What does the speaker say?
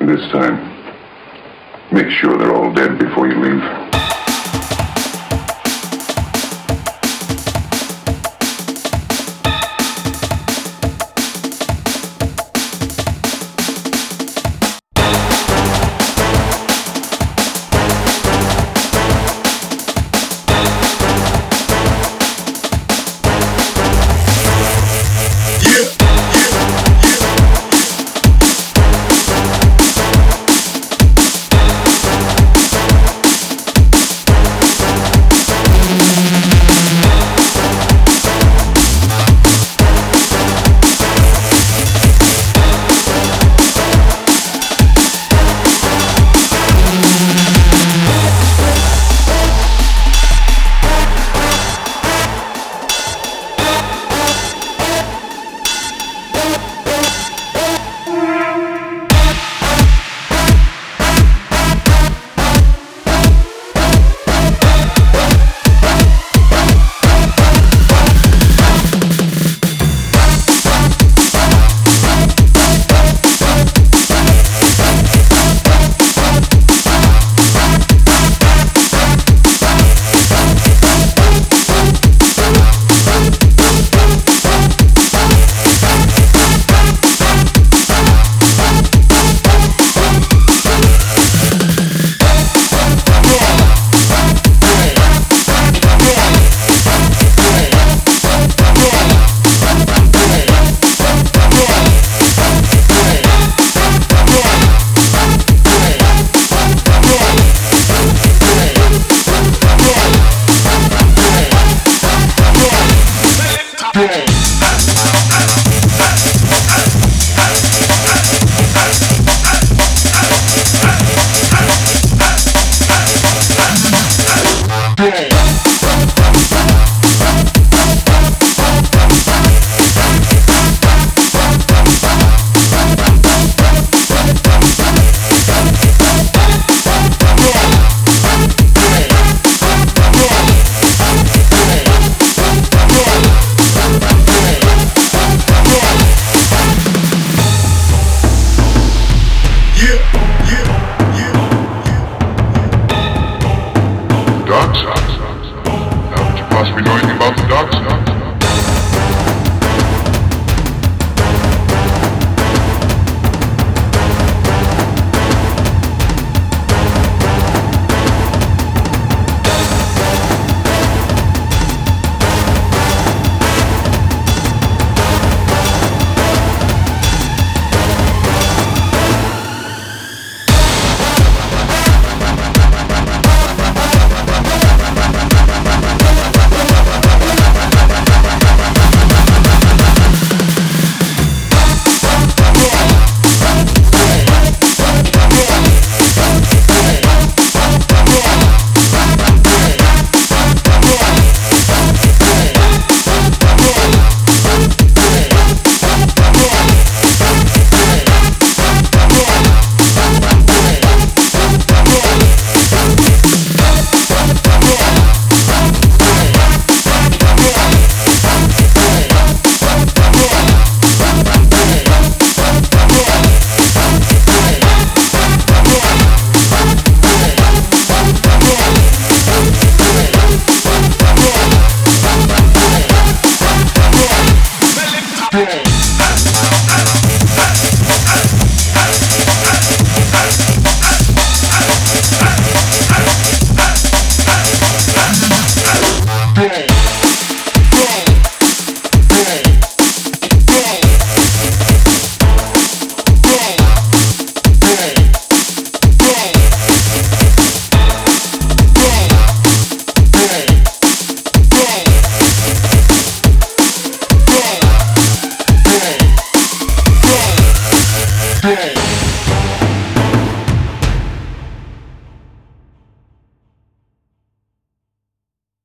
This time, make sure they're all dead before you leave. Dark How could you possibly know anything about the dark Hey.